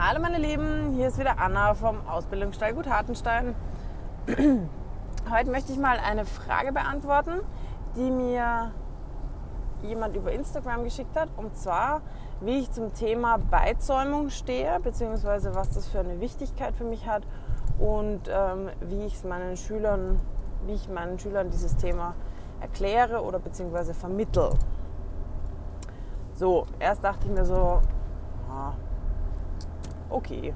Hallo meine Lieben, hier ist wieder Anna vom Ausbildungsstall Gut Hartenstein. Heute möchte ich mal eine Frage beantworten, die mir jemand über Instagram geschickt hat. Und zwar, wie ich zum Thema Beizäumung stehe, beziehungsweise was das für eine Wichtigkeit für mich hat und ähm, wie ich es meinen Schülern, wie ich meinen Schülern dieses Thema erkläre oder beziehungsweise vermittel. So, erst dachte ich mir so, ah, okay.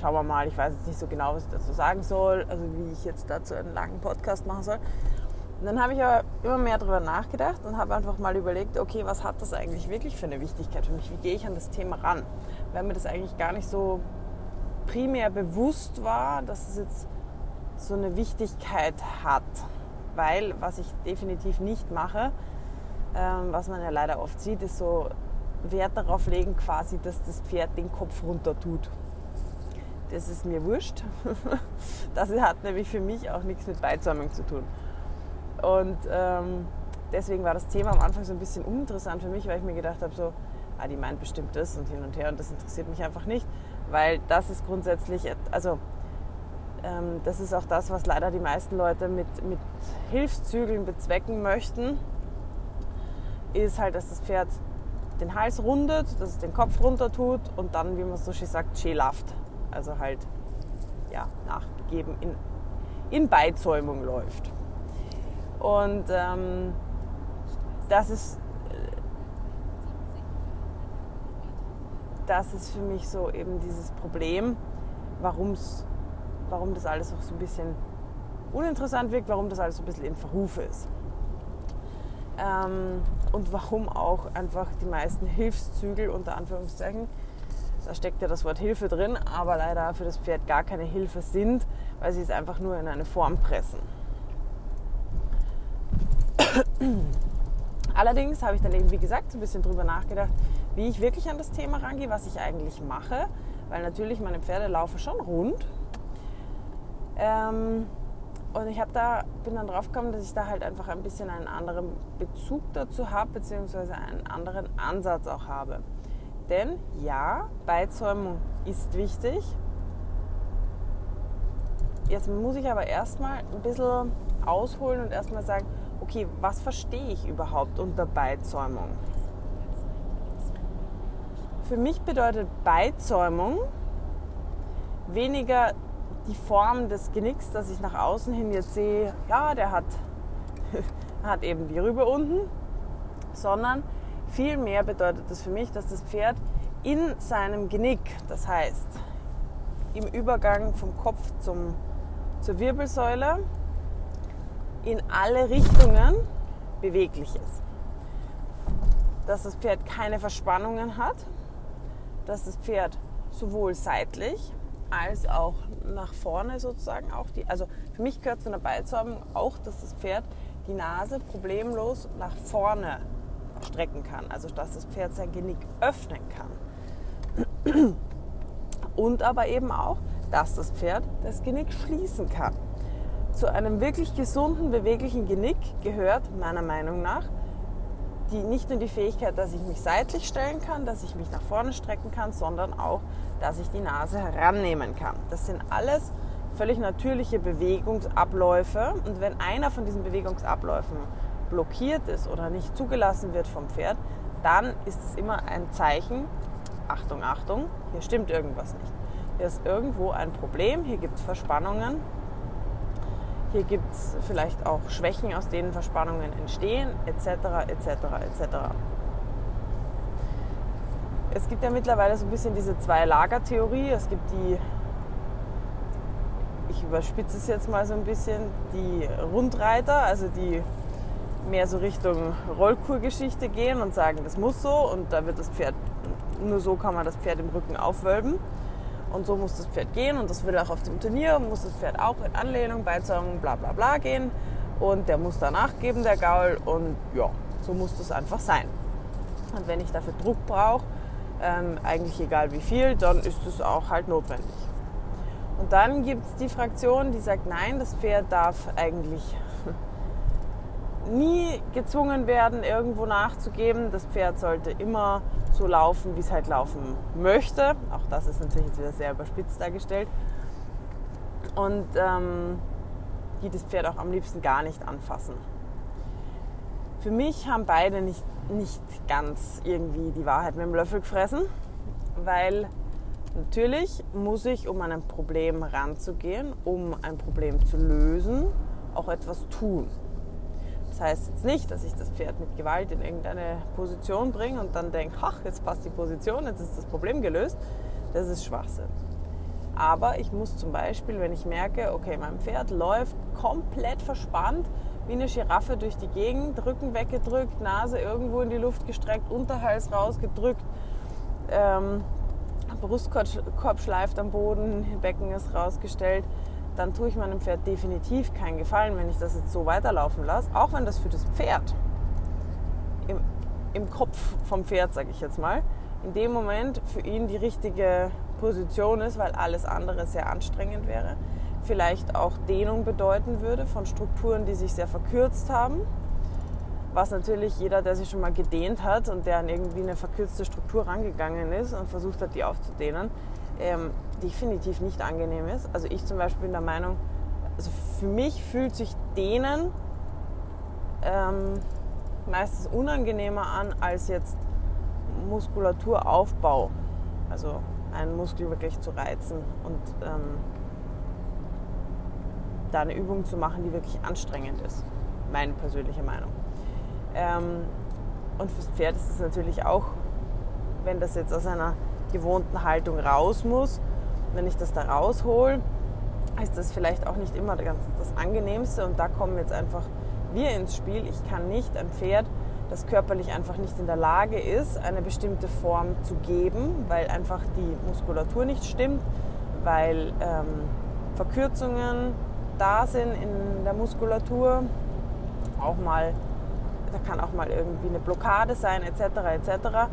Schauen wir mal, ich weiß jetzt nicht so genau, was ich dazu sagen soll, also wie ich jetzt dazu einen langen Podcast machen soll. Und dann habe ich aber immer mehr darüber nachgedacht und habe einfach mal überlegt, okay, was hat das eigentlich wirklich für eine Wichtigkeit für mich? Wie gehe ich an das Thema ran? Weil mir das eigentlich gar nicht so primär bewusst war, dass es jetzt so eine Wichtigkeit hat. Weil was ich definitiv nicht mache, ähm, was man ja leider oft sieht, ist so Wert darauf legen, quasi, dass das Pferd den Kopf runter tut. Das ist mir wurscht. Das hat nämlich für mich auch nichts mit Beizäumung zu tun. Und ähm, deswegen war das Thema am Anfang so ein bisschen uninteressant für mich, weil ich mir gedacht habe, so, ah, die meint bestimmt das und hin und her und das interessiert mich einfach nicht, weil das ist grundsätzlich, also ähm, das ist auch das, was leider die meisten Leute mit, mit Hilfszügeln bezwecken möchten, ist halt, dass das Pferd den Hals rundet, dass es den Kopf runter tut und dann, wie man so schön sagt, schälaft. Also halt ja, nachgegeben in, in Beizäumung läuft. Und ähm, das ist das ist für mich so eben dieses Problem, warum's, warum das alles auch so ein bisschen uninteressant wirkt, warum das alles so ein bisschen in Verruf ist. Ähm, und warum auch einfach die meisten Hilfszügel unter Anführungszeichen, da steckt ja das Wort Hilfe drin, aber leider für das Pferd gar keine Hilfe sind, weil sie es einfach nur in eine Form pressen. Allerdings habe ich dann eben, wie gesagt, so ein bisschen drüber nachgedacht, wie ich wirklich an das Thema rangehe, was ich eigentlich mache, weil natürlich meine Pferde laufen schon rund. Ähm, und ich da, bin dann drauf gekommen, dass ich da halt einfach ein bisschen einen anderen Bezug dazu habe, beziehungsweise einen anderen Ansatz auch habe. Denn ja, Beizäumung ist wichtig. Jetzt muss ich aber erstmal ein bisschen ausholen und erstmal sagen, okay, was verstehe ich überhaupt unter Beizäumung? Für mich bedeutet Beizäumung weniger die Form des Genicks, dass ich nach außen hin jetzt sehe, ja, der hat, hat eben die Rübe unten, sondern vielmehr bedeutet das für mich, dass das Pferd in seinem Genick, das heißt im Übergang vom Kopf zum, zur Wirbelsäule, in alle Richtungen beweglich ist. Dass das Pferd keine Verspannungen hat, dass das Pferd sowohl seitlich als auch nach vorne sozusagen auch die, also für mich gehört zu einer Beizäumung auch, dass das Pferd die Nase problemlos nach vorne strecken kann, also dass das Pferd sein Genick öffnen kann. Und aber eben auch, dass das Pferd das Genick schließen kann. Zu einem wirklich gesunden, beweglichen Genick gehört meiner Meinung nach die, nicht nur die Fähigkeit, dass ich mich seitlich stellen kann, dass ich mich nach vorne strecken kann, sondern auch, dass ich die Nase herannehmen kann. Das sind alles völlig natürliche Bewegungsabläufe. Und wenn einer von diesen Bewegungsabläufen blockiert ist oder nicht zugelassen wird vom Pferd, dann ist es immer ein Zeichen, Achtung, Achtung, hier stimmt irgendwas nicht. Hier ist irgendwo ein Problem, hier gibt es Verspannungen, hier gibt es vielleicht auch Schwächen, aus denen Verspannungen entstehen, etc., etc., etc. Es gibt ja mittlerweile so ein bisschen diese Zwei-Lager-Theorie. Es gibt die, ich überspitze es jetzt mal so ein bisschen, die Rundreiter, also die mehr so Richtung Rollkurgeschichte gehen und sagen, das muss so und da wird das Pferd, nur so kann man das Pferd im Rücken aufwölben. Und so muss das Pferd gehen und das will auch auf dem Turnier, muss das Pferd auch in Anlehnung, Beizäumung, bla bla bla gehen. Und der muss da nachgeben, der Gaul. Und ja, so muss das einfach sein. Und wenn ich dafür Druck brauche, ähm, eigentlich egal wie viel, dann ist das auch halt notwendig. Und dann gibt es die Fraktion, die sagt, nein, das Pferd darf eigentlich nie gezwungen werden, irgendwo nachzugeben. Das Pferd sollte immer so laufen, wie es halt laufen möchte. Auch das ist natürlich jetzt wieder sehr überspitzt dargestellt. Und ähm, die das Pferd auch am liebsten gar nicht anfassen. Für mich haben beide nicht, nicht ganz irgendwie die Wahrheit mit dem Löffel gefressen, weil natürlich muss ich, um an ein Problem ranzugehen, um ein Problem zu lösen, auch etwas tun. Das heißt jetzt nicht, dass ich das Pferd mit Gewalt in irgendeine Position bringe und dann denke, ach, jetzt passt die Position, jetzt ist das Problem gelöst. Das ist Schwachsinn. Aber ich muss zum Beispiel, wenn ich merke, okay, mein Pferd läuft komplett verspannt, wie eine Giraffe durch die Gegend, Rücken weggedrückt, Nase irgendwo in die Luft gestreckt, Unterhals rausgedrückt, ähm, Brustkorb schleift am Boden, Becken ist rausgestellt, dann tue ich meinem Pferd definitiv keinen Gefallen, wenn ich das jetzt so weiterlaufen lasse, auch wenn das für das Pferd im, im Kopf vom Pferd, sage ich jetzt mal, in dem Moment für ihn die richtige Position ist, weil alles andere sehr anstrengend wäre. Vielleicht auch Dehnung bedeuten würde von Strukturen, die sich sehr verkürzt haben. Was natürlich jeder, der sich schon mal gedehnt hat und der an irgendwie eine verkürzte Struktur rangegangen ist und versucht hat, die aufzudehnen, ähm, definitiv nicht angenehm ist. Also ich zum Beispiel bin der Meinung, also für mich fühlt sich Dehnen ähm, meistens unangenehmer an als jetzt Muskulaturaufbau. Also einen Muskel wirklich zu reizen und ähm, da eine Übung zu machen, die wirklich anstrengend ist. Meine persönliche Meinung. Ähm, und fürs Pferd ist es natürlich auch, wenn das jetzt aus einer gewohnten Haltung raus muss, wenn ich das da raushol, ist das vielleicht auch nicht immer das Angenehmste. Und da kommen jetzt einfach wir ins Spiel. Ich kann nicht ein Pferd das körperlich einfach nicht in der Lage ist, eine bestimmte Form zu geben, weil einfach die Muskulatur nicht stimmt, weil ähm, Verkürzungen da sind in der Muskulatur, auch mal, da kann auch mal irgendwie eine Blockade sein, etc. etc.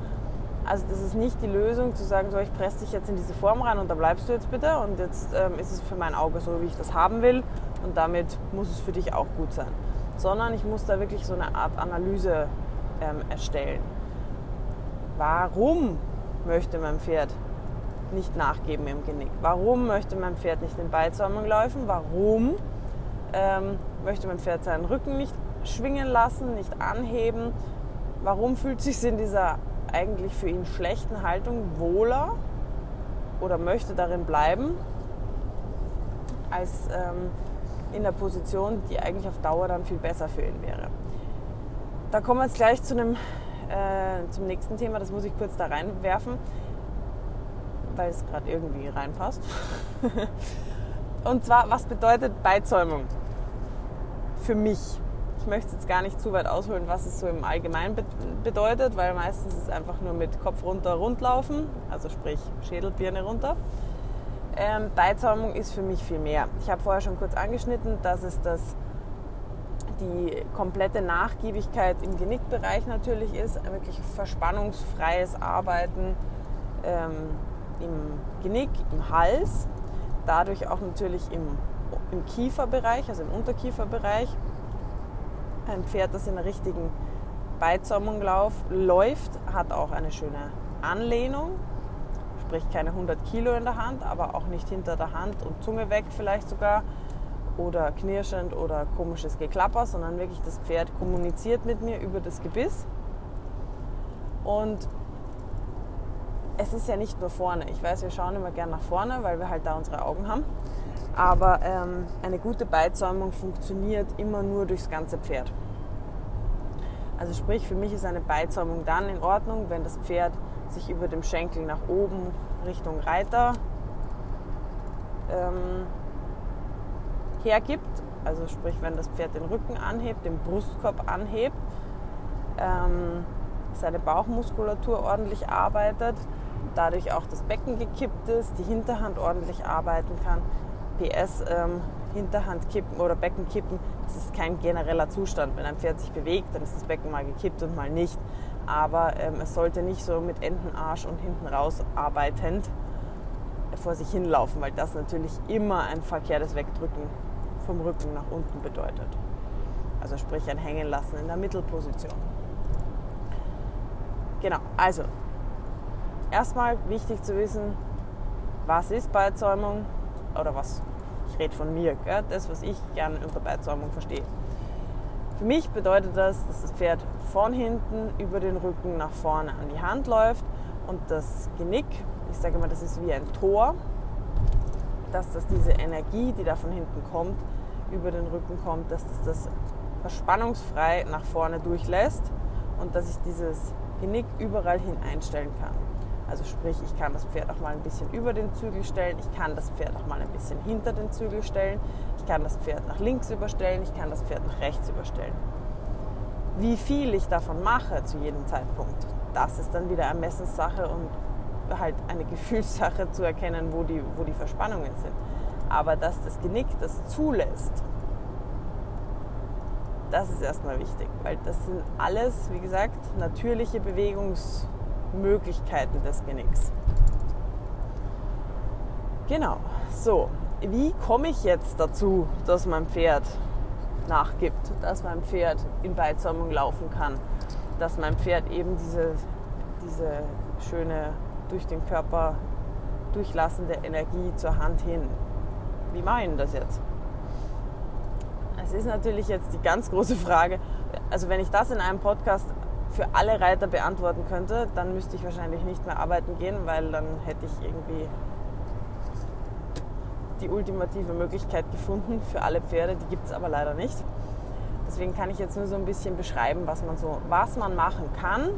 Also das ist nicht die Lösung zu sagen, so ich presse dich jetzt in diese Form rein und da bleibst du jetzt bitte und jetzt ähm, ist es für mein Auge so, wie ich das haben will und damit muss es für dich auch gut sein sondern ich muss da wirklich so eine Art Analyse ähm, erstellen. Warum möchte mein Pferd nicht nachgeben im Genick? Warum möchte mein Pferd nicht in Beizäumung laufen? Warum ähm, möchte mein Pferd seinen Rücken nicht schwingen lassen, nicht anheben? Warum fühlt es sich in dieser eigentlich für ihn schlechten Haltung wohler oder möchte darin bleiben, als ähm, in der Position, die eigentlich auf Dauer dann viel besser für ihn wäre. Da kommen wir jetzt gleich zu einem, äh, zum nächsten Thema, das muss ich kurz da reinwerfen, weil es gerade irgendwie reinpasst. Und zwar, was bedeutet Beizäumung für mich? Ich möchte jetzt gar nicht zu weit ausholen, was es so im Allgemeinen bedeutet, weil meistens ist es einfach nur mit Kopf runter rundlaufen, also sprich Schädelbirne runter. Ähm, Beizäumung ist für mich viel mehr. Ich habe vorher schon kurz angeschnitten, dass es das die komplette Nachgiebigkeit im Genickbereich natürlich ist, ein wirklich verspannungsfreies Arbeiten ähm, im Genick, im Hals, dadurch auch natürlich im, im Kieferbereich, also im Unterkieferbereich. Ein Pferd, das in der richtigen Beizäumung läuft, hat auch eine schöne Anlehnung, sprich keine 100 Kilo in der Hand, aber auch nicht hinter der Hand und Zunge weg vielleicht sogar oder knirschend oder komisches Geklapper, sondern wirklich das Pferd kommuniziert mit mir über das Gebiss. Und es ist ja nicht nur vorne. Ich weiß, wir schauen immer gern nach vorne, weil wir halt da unsere Augen haben. Aber ähm, eine gute Beizäumung funktioniert immer nur durchs ganze Pferd. Also sprich, für mich ist eine Beizäumung dann in Ordnung, wenn das Pferd sich über dem Schenkel nach oben Richtung Reiter ähm, hergibt. Also sprich, wenn das Pferd den Rücken anhebt, den Brustkorb anhebt, ähm, seine Bauchmuskulatur ordentlich arbeitet, dadurch auch das Becken gekippt ist, die Hinterhand ordentlich arbeiten kann. PS, ähm, Hinterhand kippen oder Becken kippen, das ist kein genereller Zustand. Wenn ein Pferd sich bewegt, dann ist das Becken mal gekippt und mal nicht aber ähm, es sollte nicht so mit Entenarsch und hinten raus arbeitend vor sich hinlaufen, weil das natürlich immer ein verkehrtes Wegdrücken vom Rücken nach unten bedeutet. Also sprich ein Hängen lassen in der Mittelposition. Genau, also erstmal wichtig zu wissen, was ist Beizäumung oder was, rede von mir, gell? das, was ich gerne unter Beizäumung verstehe. Für mich bedeutet das, dass das Pferd von hinten über den Rücken nach vorne an die Hand läuft und das Genick, ich sage mal, das ist wie ein Tor, dass das diese Energie, die da von hinten kommt, über den Rücken kommt, dass das das verspannungsfrei nach vorne durchlässt und dass ich dieses Genick überall hin einstellen kann. Also sprich, ich kann das Pferd auch mal ein bisschen über den Zügel stellen, ich kann das Pferd auch mal ein bisschen hinter den Zügel stellen, ich kann das Pferd nach links überstellen, ich kann das Pferd nach rechts überstellen. Wie viel ich davon mache zu jedem Zeitpunkt, das ist dann wieder Ermessenssache und halt eine Gefühlssache zu erkennen, wo die, wo die Verspannungen sind. Aber dass das Genick das zulässt, das ist erstmal wichtig, weil das sind alles, wie gesagt, natürliche Bewegungsmöglichkeiten des Genicks. Genau, so, wie komme ich jetzt dazu, dass mein Pferd nachgibt, dass mein Pferd in Beizäumung laufen kann, dass mein Pferd eben diese, diese schöne durch den Körper durchlassende Energie zur Hand hin. Wie mache ich das jetzt? Es ist natürlich jetzt die ganz große Frage. Also wenn ich das in einem Podcast für alle Reiter beantworten könnte, dann müsste ich wahrscheinlich nicht mehr arbeiten gehen, weil dann hätte ich irgendwie die ultimative Möglichkeit gefunden für alle Pferde. Die gibt es aber leider nicht. Deswegen kann ich jetzt nur so ein bisschen beschreiben, was man so, was man machen kann,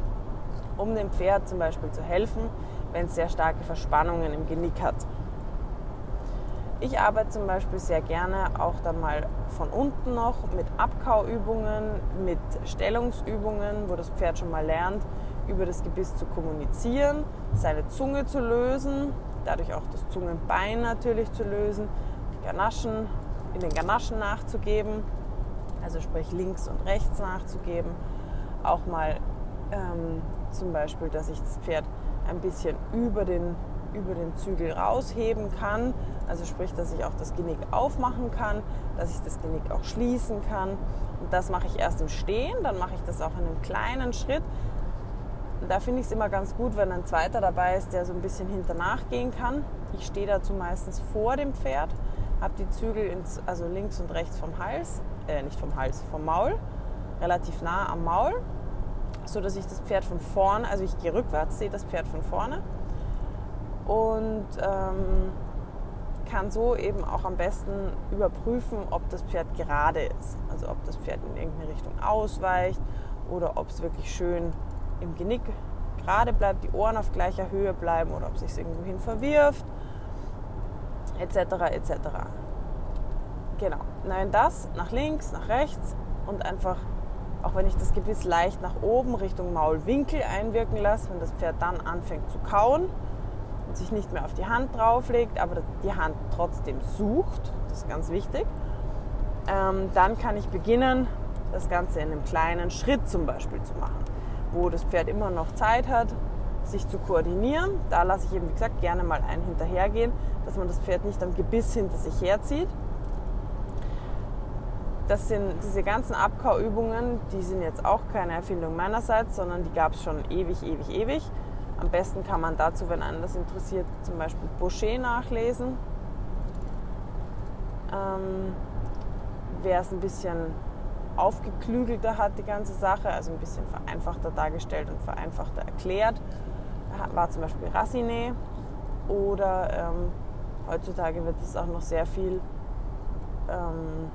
um dem Pferd zum Beispiel zu helfen, wenn es sehr starke Verspannungen im Genick hat. Ich arbeite zum Beispiel sehr gerne auch dann mal von unten noch mit Abkauübungen, mit Stellungsübungen, wo das Pferd schon mal lernt, über das Gebiss zu kommunizieren, seine Zunge zu lösen, dadurch auch das Zungenbein natürlich zu lösen, die Ganaschen, in den Ganaschen nachzugeben, also sprich links und rechts nachzugeben. Auch mal ähm, zum Beispiel, dass ich das Pferd ein bisschen über den über den Zügel rausheben kann. Also sprich, dass ich auch das Genick aufmachen kann, dass ich das Genick auch schließen kann. Und das mache ich erst im Stehen, dann mache ich das auch in einem kleinen Schritt. Da finde ich es immer ganz gut, wenn ein zweiter dabei ist, der so ein bisschen hinter nachgehen kann. Ich stehe dazu meistens vor dem Pferd, habe die Zügel ins, also links und rechts vom Hals, äh, nicht vom Hals, vom Maul, relativ nah am Maul, so dass ich das Pferd von vorne, also ich gehe rückwärts, sehe das Pferd von vorne und ähm, kann so eben auch am besten überprüfen, ob das Pferd gerade ist. Also ob das Pferd in irgendeine Richtung ausweicht oder ob es wirklich schön im Genick gerade bleibt, die Ohren auf gleicher Höhe bleiben oder ob es sich irgendwo hin verwirft, etc. etc. Genau. Nein, das nach links, nach rechts und einfach, auch wenn ich das Gebiss leicht nach oben Richtung Maulwinkel einwirken lasse, wenn das Pferd dann anfängt zu kauen, sich nicht mehr auf die Hand drauflegt, aber die Hand trotzdem sucht, das ist ganz wichtig, ähm, dann kann ich beginnen, das Ganze in einem kleinen Schritt zum Beispiel zu machen, wo das Pferd immer noch Zeit hat, sich zu koordinieren. Da lasse ich eben, wie gesagt, gerne mal einen hinterhergehen, dass man das Pferd nicht am Gebiss hinter sich herzieht. Das sind diese ganzen Abkauübungen, die sind jetzt auch keine Erfindung meinerseits, sondern die gab es schon ewig, ewig, ewig. Am besten kann man dazu, wenn einen das interessiert, zum Beispiel Boucher nachlesen. Ähm, Wer es ein bisschen aufgeklügelter hat, die ganze Sache, also ein bisschen vereinfachter dargestellt und vereinfachter erklärt, war zum Beispiel Racine oder ähm, heutzutage wird es auch noch sehr viel ähm,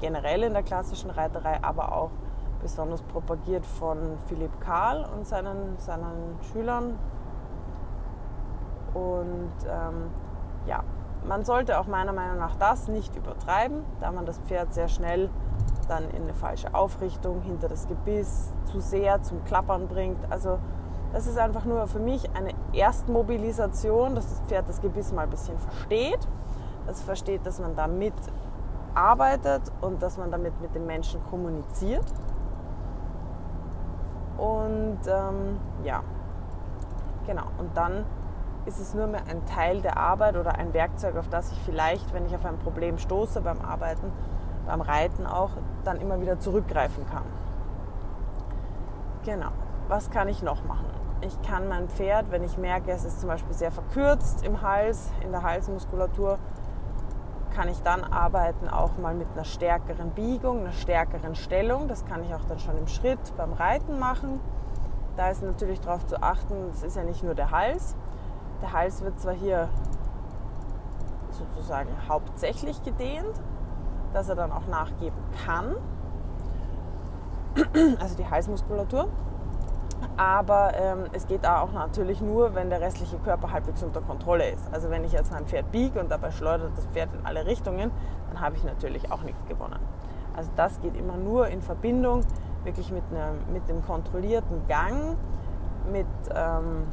generell in der klassischen Reiterei, aber auch besonders propagiert von Philipp Karl und seinen, seinen Schülern. Und ähm, ja, man sollte auch meiner Meinung nach das nicht übertreiben, da man das Pferd sehr schnell dann in eine falsche Aufrichtung hinter das Gebiss zu sehr zum Klappern bringt. Also das ist einfach nur für mich eine Erstmobilisation, dass das Pferd das Gebiss mal ein bisschen versteht, dass es versteht, dass man damit arbeitet und dass man damit mit den Menschen kommuniziert. Und ähm, ja, genau. Und dann ist es nur mehr ein Teil der Arbeit oder ein Werkzeug, auf das ich vielleicht, wenn ich auf ein Problem stoße beim Arbeiten, beim Reiten auch, dann immer wieder zurückgreifen kann. Genau. Was kann ich noch machen? Ich kann mein Pferd, wenn ich merke, es ist zum Beispiel sehr verkürzt im Hals, in der Halsmuskulatur, kann ich dann arbeiten auch mal mit einer stärkeren Biegung, einer stärkeren Stellung. Das kann ich auch dann schon im Schritt beim Reiten machen. Da ist natürlich darauf zu achten, es ist ja nicht nur der Hals. Der Hals wird zwar hier sozusagen hauptsächlich gedehnt, dass er dann auch nachgeben kann, also die Halsmuskulatur. Aber ähm, es geht auch natürlich nur, wenn der restliche Körper halbwegs unter Kontrolle ist. Also wenn ich jetzt mein Pferd biege und dabei schleudert das Pferd in alle Richtungen, dann habe ich natürlich auch nichts gewonnen. Also das geht immer nur in Verbindung wirklich mit, einem, mit dem kontrollierten Gang, mit ähm,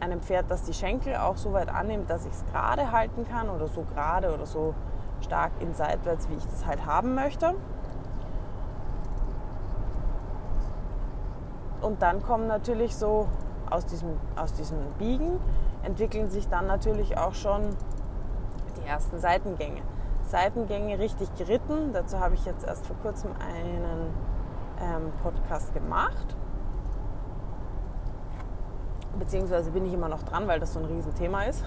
einem Pferd, das die Schenkel auch so weit annimmt, dass ich es gerade halten kann oder so gerade oder so stark in seitwärts, wie ich das halt haben möchte. Und dann kommen natürlich so aus diesem, aus diesem Biegen, entwickeln sich dann natürlich auch schon die ersten Seitengänge. Seitengänge richtig geritten, dazu habe ich jetzt erst vor kurzem einen ähm, Podcast gemacht. Beziehungsweise bin ich immer noch dran, weil das so ein Riesenthema ist.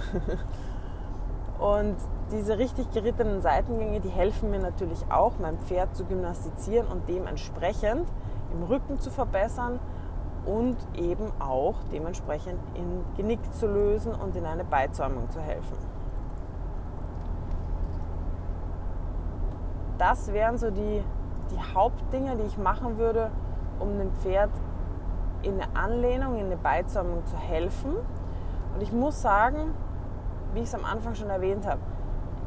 Und diese richtig gerittenen Seitengänge, die helfen mir natürlich auch, mein Pferd zu gymnastizieren und dementsprechend im Rücken zu verbessern, und eben auch dementsprechend in Genick zu lösen und in eine Beizäumung zu helfen. Das wären so die, die Hauptdinge, die ich machen würde, um dem Pferd in eine Anlehnung, in eine Beizäumung zu helfen. Und ich muss sagen, wie ich es am Anfang schon erwähnt habe,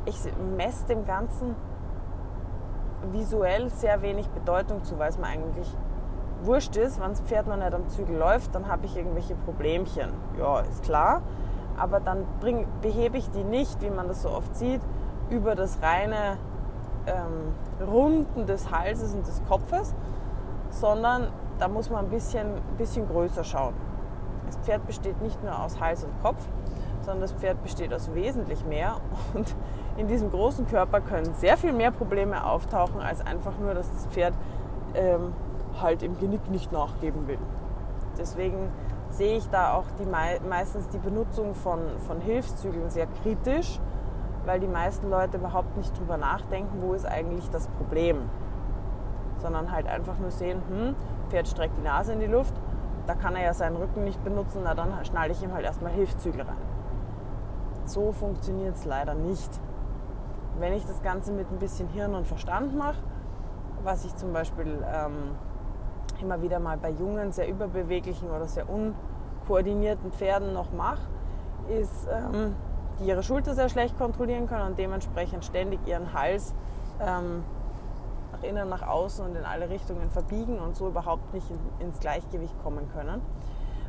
ich messe dem Ganzen visuell sehr wenig Bedeutung zu, weil es mir eigentlich wurscht ist, wenn das Pferd noch nicht am Zügel läuft, dann habe ich irgendwelche Problemchen. Ja, ist klar. Aber dann bring, behebe ich die nicht, wie man das so oft sieht, über das reine ähm, Runden des Halses und des Kopfes, sondern da muss man ein bisschen, ein bisschen größer schauen. Das Pferd besteht nicht nur aus Hals und Kopf, sondern das Pferd besteht aus wesentlich mehr. Und in diesem großen Körper können sehr viel mehr Probleme auftauchen, als einfach nur, dass das Pferd ähm, halt im Genick nicht nachgeben will. Deswegen sehe ich da auch die, meistens die Benutzung von, von Hilfszügeln sehr kritisch, weil die meisten Leute überhaupt nicht drüber nachdenken, wo ist eigentlich das Problem. Sondern halt einfach nur sehen, hm, Pferd streckt die Nase in die Luft, da kann er ja seinen Rücken nicht benutzen, na dann schnalle ich ihm halt erstmal Hilfszügel rein. So funktioniert es leider nicht. Wenn ich das Ganze mit ein bisschen Hirn und Verstand mache, was ich zum Beispiel ähm, immer wieder mal bei jungen, sehr überbeweglichen oder sehr unkoordinierten Pferden noch mache, ist, ähm, die ihre Schulter sehr schlecht kontrollieren können und dementsprechend ständig ihren Hals ähm, nach innen, nach außen und in alle Richtungen verbiegen und so überhaupt nicht in, ins Gleichgewicht kommen können.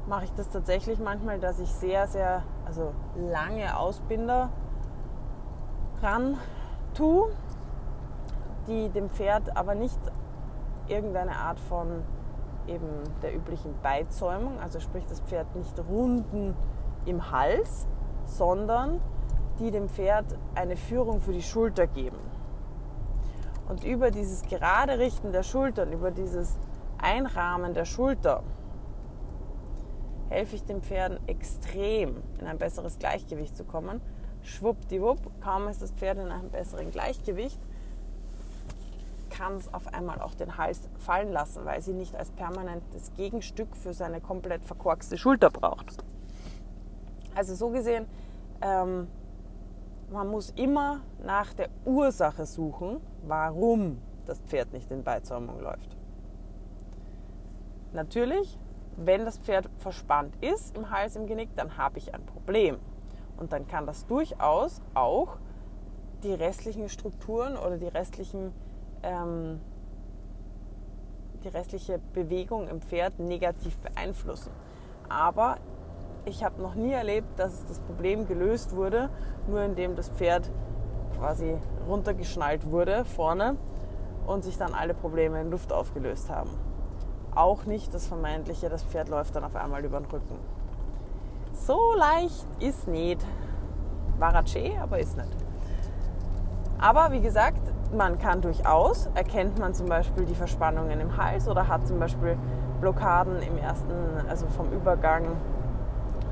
Mache ich das tatsächlich manchmal, dass ich sehr, sehr, also lange Ausbinder ran tue, die dem Pferd aber nicht irgendeine Art von eben der üblichen Beizäumung, also sprich das Pferd nicht runden im Hals, sondern die dem Pferd eine Führung für die Schulter geben. Und über dieses gerade Richten der Schultern, über dieses Einrahmen der Schulter, helfe ich dem Pferd extrem in ein besseres Gleichgewicht zu kommen. Schwuppdiwupp, kaum ist das Pferd in einem besseren Gleichgewicht, kann es auf einmal auch den Hals fallen lassen, weil sie nicht als permanentes Gegenstück für seine komplett verkorkste Schulter braucht. Also so gesehen, ähm, man muss immer nach der Ursache suchen, warum das Pferd nicht in Beizäumung läuft. Natürlich, wenn das Pferd verspannt ist im Hals, im Genick, dann habe ich ein Problem. Und dann kann das durchaus auch die restlichen Strukturen oder die restlichen ähm, die restliche Bewegung im Pferd negativ beeinflussen. Aber ich habe noch nie erlebt, dass das Problem gelöst wurde, nur indem das Pferd quasi runtergeschnallt wurde vorne und sich dann alle Probleme in Luft aufgelöst haben. Auch nicht das vermeintliche, das Pferd läuft dann auf einmal über den Rücken. So leicht ist nicht. War aber ist nicht. Aber wie gesagt, man kann durchaus, erkennt man zum Beispiel die Verspannungen im Hals oder hat zum Beispiel Blockaden im ersten, also vom Übergang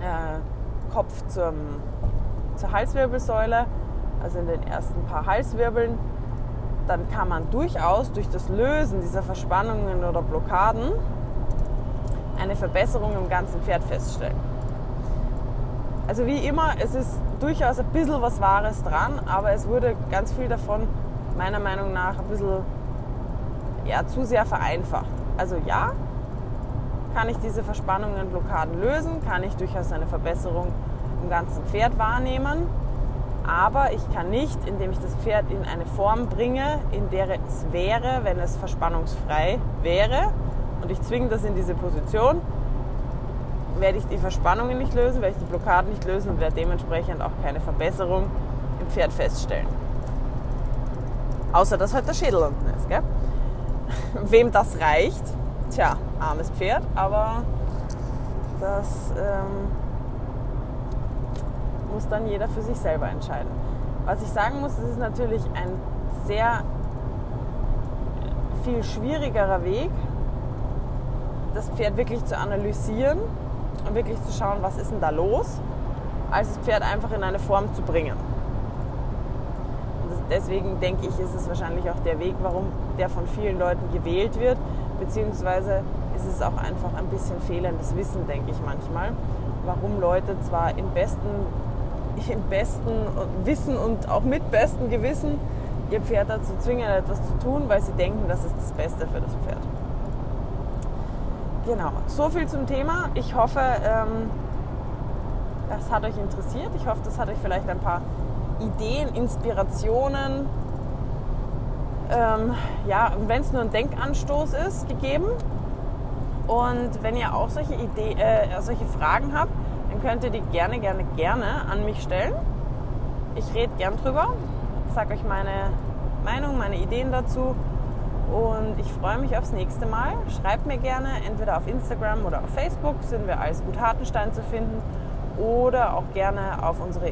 äh, Kopf zum, zur Halswirbelsäule, also in den ersten paar Halswirbeln, dann kann man durchaus durch das Lösen dieser Verspannungen oder Blockaden eine Verbesserung im ganzen Pferd feststellen. Also wie immer, es ist durchaus ein bisschen was Wahres dran, aber es wurde ganz viel davon meiner Meinung nach ein bisschen ja, zu sehr vereinfacht. Also ja, kann ich diese Verspannungen, Blockaden lösen, kann ich durchaus eine Verbesserung im ganzen Pferd wahrnehmen, aber ich kann nicht, indem ich das Pferd in eine Form bringe, in der es wäre, wenn es verspannungsfrei wäre und ich zwinge das in diese Position, werde ich die Verspannungen nicht lösen, werde ich die Blockaden nicht lösen und werde dementsprechend auch keine Verbesserung im Pferd feststellen. Außer dass halt der Schädel unten ist. Gell? Wem das reicht, tja, armes Pferd, aber das ähm, muss dann jeder für sich selber entscheiden. Was ich sagen muss, es ist natürlich ein sehr viel schwierigerer Weg, das Pferd wirklich zu analysieren und wirklich zu schauen, was ist denn da los, als das Pferd einfach in eine Form zu bringen. Deswegen denke ich, ist es wahrscheinlich auch der Weg, warum der von vielen Leuten gewählt wird, beziehungsweise ist es auch einfach ein bisschen fehlendes Wissen, denke ich manchmal, warum Leute zwar im besten, im besten Wissen und auch mit bestem Gewissen ihr Pferd dazu zwingen, etwas zu tun, weil sie denken, das ist das Beste für das Pferd. Genau, so viel zum Thema. Ich hoffe, ähm, das hat euch interessiert. Ich hoffe, das hat euch vielleicht ein paar Ideen, Inspirationen, ähm, ja, wenn es nur ein Denkanstoß ist, gegeben. Und wenn ihr auch solche, Idee, äh, solche Fragen habt, dann könnt ihr die gerne, gerne, gerne an mich stellen. Ich rede gern drüber, sage euch meine Meinung, meine Ideen dazu und ich freue mich aufs nächste Mal. Schreibt mir gerne, entweder auf Instagram oder auf Facebook sind wir als Gut Hartenstein zu finden oder auch gerne auf unsere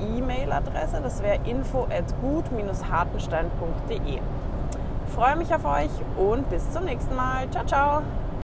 E-Mail-Adresse. Das wäre info at gut-hartenstein.de. Freue mich auf euch und bis zum nächsten Mal. Ciao, ciao!